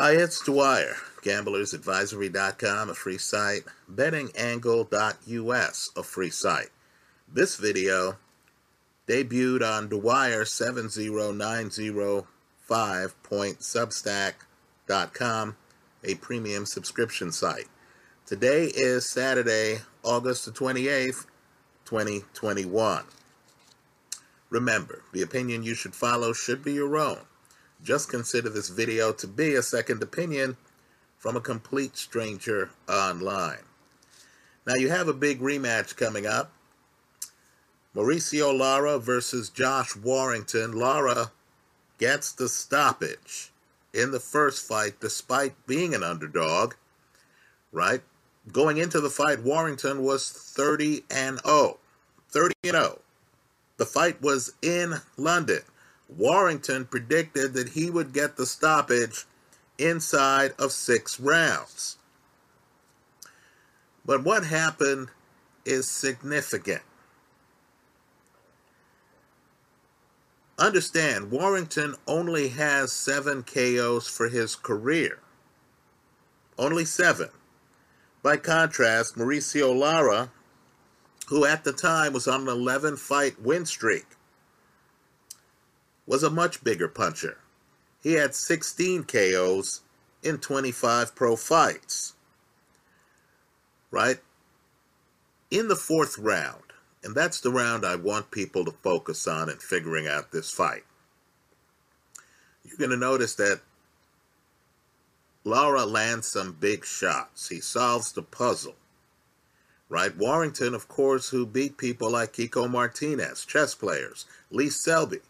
Hi, it's Dwyer. GamblersAdvisory.com, a free site. BettingAngle.us, a free site. This video debuted on Dwyer70905.substack.com, a premium subscription site. Today is Saturday, August the 28th, 2021. Remember, the opinion you should follow should be your own. Just consider this video to be a second opinion from a complete stranger online. Now, you have a big rematch coming up. Mauricio Lara versus Josh Warrington. Lara gets the stoppage in the first fight despite being an underdog, right? Going into the fight, Warrington was 30 and 0. 30 and 0. The fight was in London. Warrington predicted that he would get the stoppage inside of six rounds. But what happened is significant. Understand, Warrington only has seven KOs for his career. Only seven. By contrast, Mauricio Lara, who at the time was on an 11 fight win streak, was a much bigger puncher. He had 16 KOs in 25 pro fights. Right? In the fourth round, and that's the round I want people to focus on in figuring out this fight. You're going to notice that Lara lands some big shots. He solves the puzzle. Right? Warrington, of course, who beat people like Kiko Martinez, chess players, Lee Selby,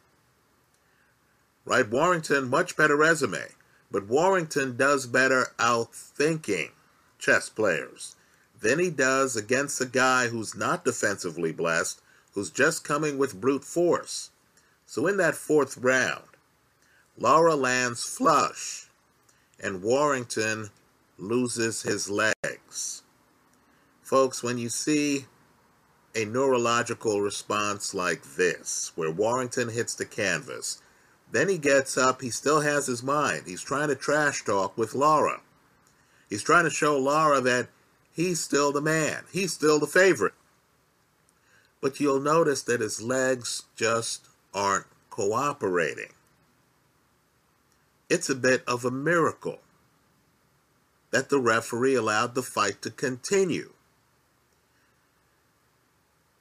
right? Warrington, much better resume, but Warrington does better outthinking chess players than he does against a guy who's not defensively blessed, who's just coming with brute force. So in that fourth round, Lara lands flush, and Warrington loses his legs. Folks, when you see a neurological response like this, where Warrington hits the canvas, then he gets up. He still has his mind. He's trying to trash talk with Lara. He's trying to show Lara that he's still the man. He's still the favorite. But you'll notice that his legs just aren't cooperating. It's a bit of a miracle that the referee allowed the fight to continue.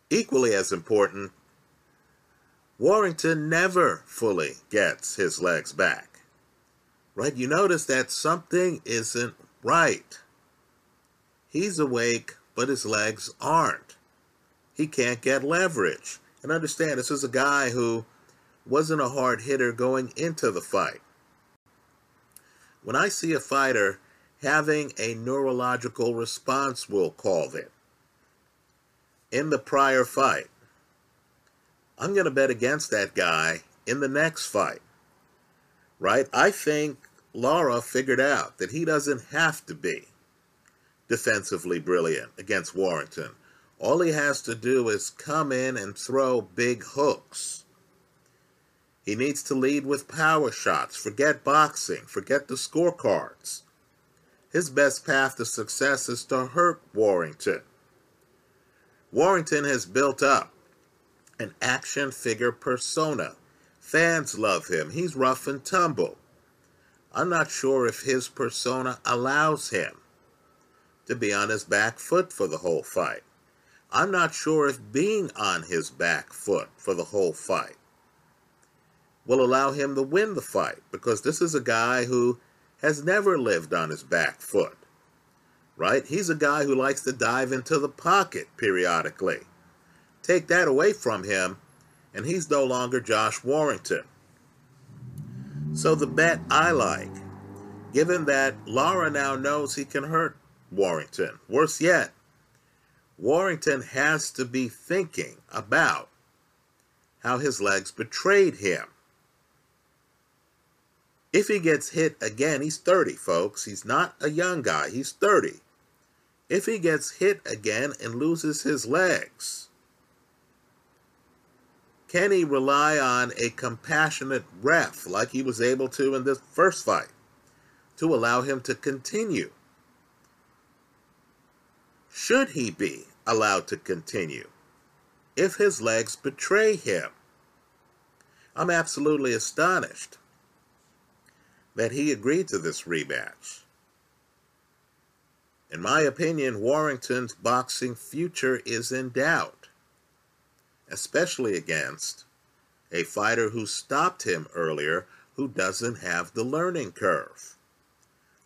Equally as important, Warrington never fully gets his legs back. Right? You notice that something isn't right. He's awake, but his legs aren't. He can't get leverage. And understand, this is a guy who wasn't a hard hitter going into the fight. When I see a fighter having a neurological response, we'll call it, in the prior fight, I'm going to bet against that guy in the next fight. Right? I think Lara figured out that he doesn't have to be defensively brilliant against Warrington. All he has to do is come in and throw big hooks. He needs to lead with power shots. Forget boxing. Forget the scorecards. His best path to success is to hurt Warrington. Warrington has built up an action figure persona. Fans love him. He's rough and tumble. I'm not sure if his persona allows him to be on his back foot for the whole fight. I'm not sure if being on his back foot for the whole fight will allow him to win the fight because this is a guy who has never lived on his back foot, right? He's a guy who likes to dive into the pocket periodically. Take that away from him, and he's no longer Josh Warrington. So the bet I like, given that Lara now knows he can hurt Warrington, worse yet, Warrington has to be thinking about how his legs betrayed him. If he gets hit again, he's 30, folks. He's not a young guy, he's 30. If he gets hit again and loses his legs, can he rely on a compassionate ref like he was able to in this first fight? to allow him to continue? Should he be allowed to continue if his legs betray him? I'm absolutely astonished that he agreed to this rematch. In my opinion, Warrington's boxing future is in doubt, especially against a fighter who stopped him earlier who doesn't have the learning curve.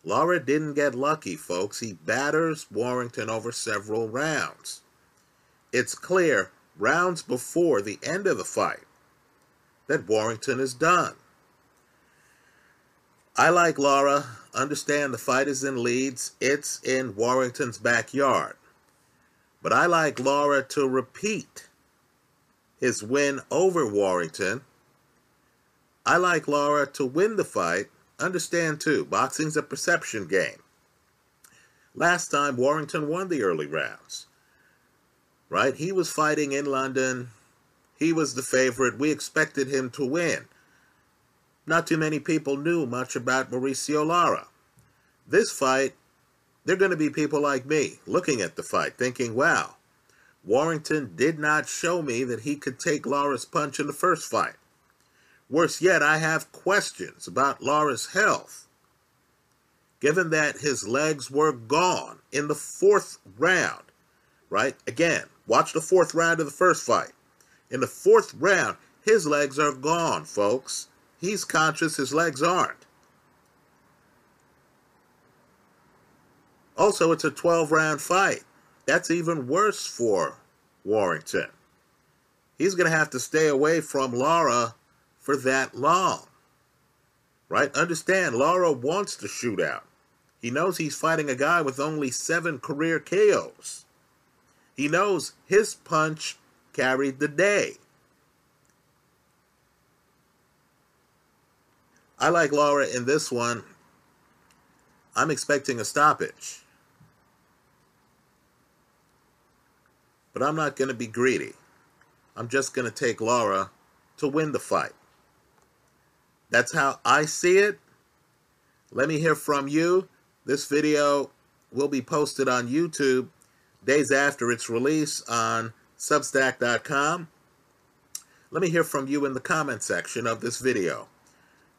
Lara didn't get lucky, folks. He batters Warrington over several rounds. It's clear, rounds before the end of the fight, that Warrington is done. I like Lara. Understand the fight is in Leeds. It's in Warrington's backyard. But I like Lara to repeat his win over Warrington. I like Lara to win the fight. Understand too, boxing's a perception game. Last time Warrington won the early rounds. Right? He was fighting in London. He was the favorite. We expected him to win. Not too many people knew much about Mauricio Lara. This fight, they're going to be people like me looking at the fight thinking, wow, Warrington did not show me that he could take Lara's punch in the first fight. Worse yet, I have questions about Lara's health. Given that his legs were gone in the fourth round, right? Again, watch the fourth round of the first fight. In the fourth round, his legs are gone, folks. He's conscious, his legs aren't. Also, it's a 12 round fight. That's even worse for Warrington. He's going to have to stay away from Lara for that long. Right? Understand, Lara wants to shoot out. He knows he's fighting a guy with only seven career KOs. He knows his punch carried the day. I like Lara in this one. I'm expecting a stoppage. But I'm not going to be greedy. I'm just going to take Lara to win the fight. That's how I see it. Let me hear from you. This video will be posted on YouTube days after its release on Substack.com. Let me hear from you in the comment section of this video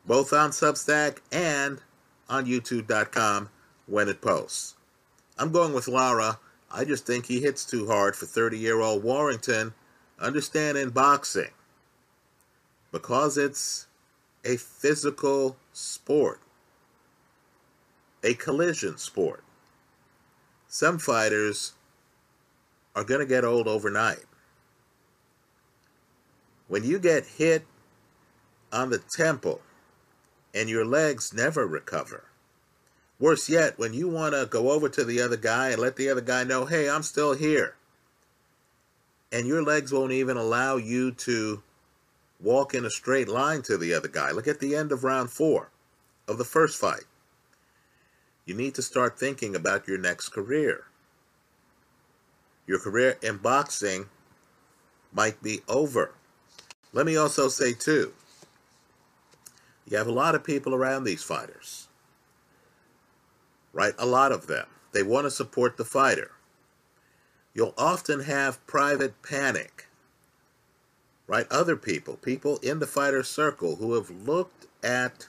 both on Substack and on YouTube.com when it posts. I'm going with Lara. I just think he hits too hard for 30 year old Warrington. Understand in boxing, because it's a physical sport, a collision sport, some fighters are going to get old overnight. When you get hit on the temple, and your legs never recover. Worse yet, when you want to go over to the other guy and let the other guy know, hey, I'm still here, and your legs won't even allow you to walk in a straight line to the other guy. Look at the end of round four of the first fight. You need to start thinking about your next career. Your career in boxing might be over. Let me also say, too, you have a lot of people around these fighters, right? A lot of them. They want to support the fighter. You'll often have private panic, right? Other people, people in the fighter circle who have looked at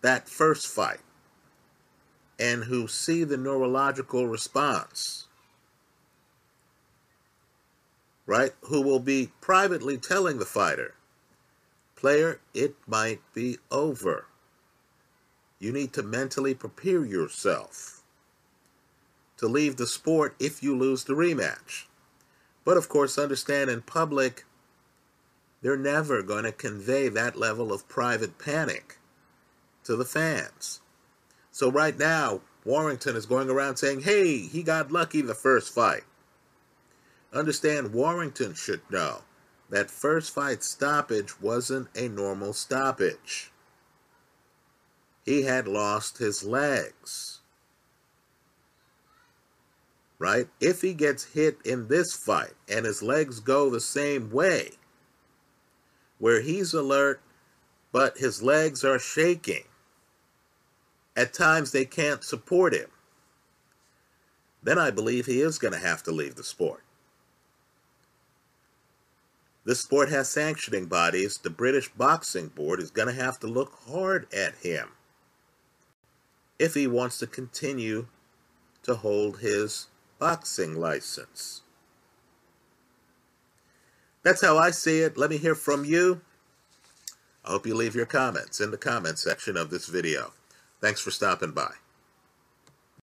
that first fight and who see the neurological response, right? Who will be privately telling the fighter, Player, it might be over. You need to mentally prepare yourself to leave the sport if you lose the rematch. But of course, understand in public, they're never going to convey that level of private panic to the fans. So right now, Warrington is going around saying, hey, he got lucky the first fight. Understand, Warrington should know that first fight stoppage wasn't a normal stoppage. He had lost his legs. Right? If he gets hit in this fight and his legs go the same way, where he's alert but his legs are shaking, at times they can't support him, then I believe he is going to have to leave the sport. This sport has sanctioning bodies. The British Boxing Board is going to have to look hard at him if he wants to continue to hold his boxing license. That's how I see it. Let me hear from you. I hope you leave your comments in the comment section of this video. Thanks for stopping by.